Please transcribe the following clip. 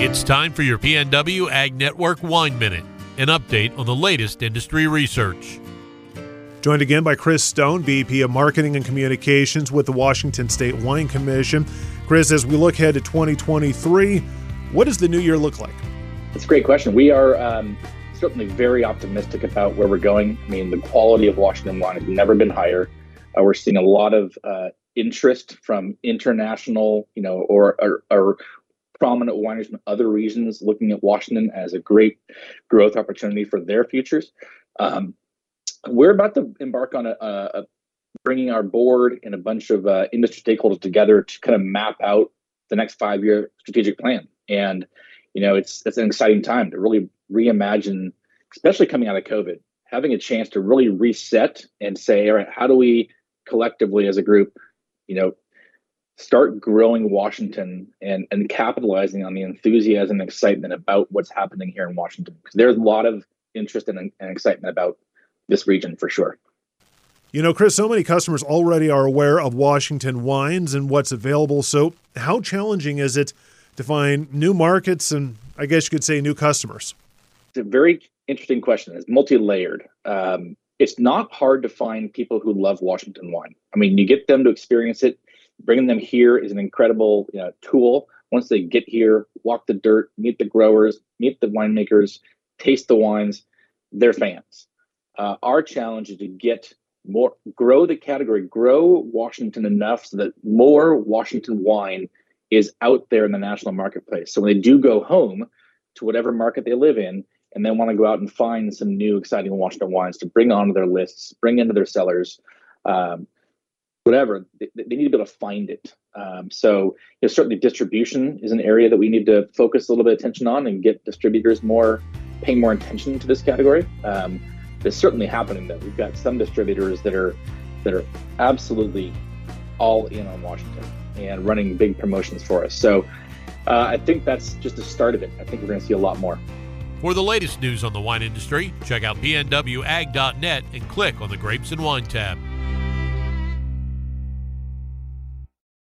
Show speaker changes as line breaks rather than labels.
It's time for your PNW Ag Network Wine Minute, an update on the latest industry research.
Joined again by Chris Stone, VP of Marketing and Communications with the Washington State Wine Commission. Chris, as we look ahead to 2023, what does the new year look like?
It's a great question. We are um, certainly very optimistic about where we're going. I mean, the quality of Washington wine has never been higher. Uh, we're seeing a lot of uh, interest from international, you know, or, or, or prominent wineries from other regions looking at Washington as a great growth opportunity for their futures. Um, we're about to embark on a, a, bringing our board and a bunch of uh, industry stakeholders together to kind of map out the next five year strategic plan. And you know, it's it's an exciting time to really reimagine, especially coming out of COVID, having a chance to really reset and say, all right, how do we collectively as a group, you know, start growing Washington and, and capitalizing on the enthusiasm and excitement about what's happening here in Washington. Because there's a lot of interest and, and excitement about this region for sure.
You know, Chris, so many customers already are aware of Washington wines and what's available. So, how challenging is it to find new markets and I guess you could say new customers?
It's a very interesting question. It's multi layered. Um, it's not hard to find people who love Washington wine. I mean, you get them to experience it bringing them here is an incredible you know, tool. Once they get here, walk the dirt, meet the growers, meet the winemakers, taste the wines, they're fans. Uh, our challenge is to get more, grow the category, grow Washington enough so that more Washington wine is out there in the national marketplace. So when they do go home to whatever market they live in, and they want to go out and find some new exciting Washington wines to bring onto their lists, bring into their cellars, um, whatever, they, they, need to be able to find it. Um, so you know, certainly distribution is an area that we need to focus a little bit of attention on and get distributors more paying more attention to this category. Um, it's certainly happening though. We've got some distributors that are that are absolutely all in on Washington and running big promotions for us. So uh, I think that's just the start of it. I think we're going to see a lot more.
For the latest news on the wine industry, check out pnwag.net and click on the Grapes and Wine tab.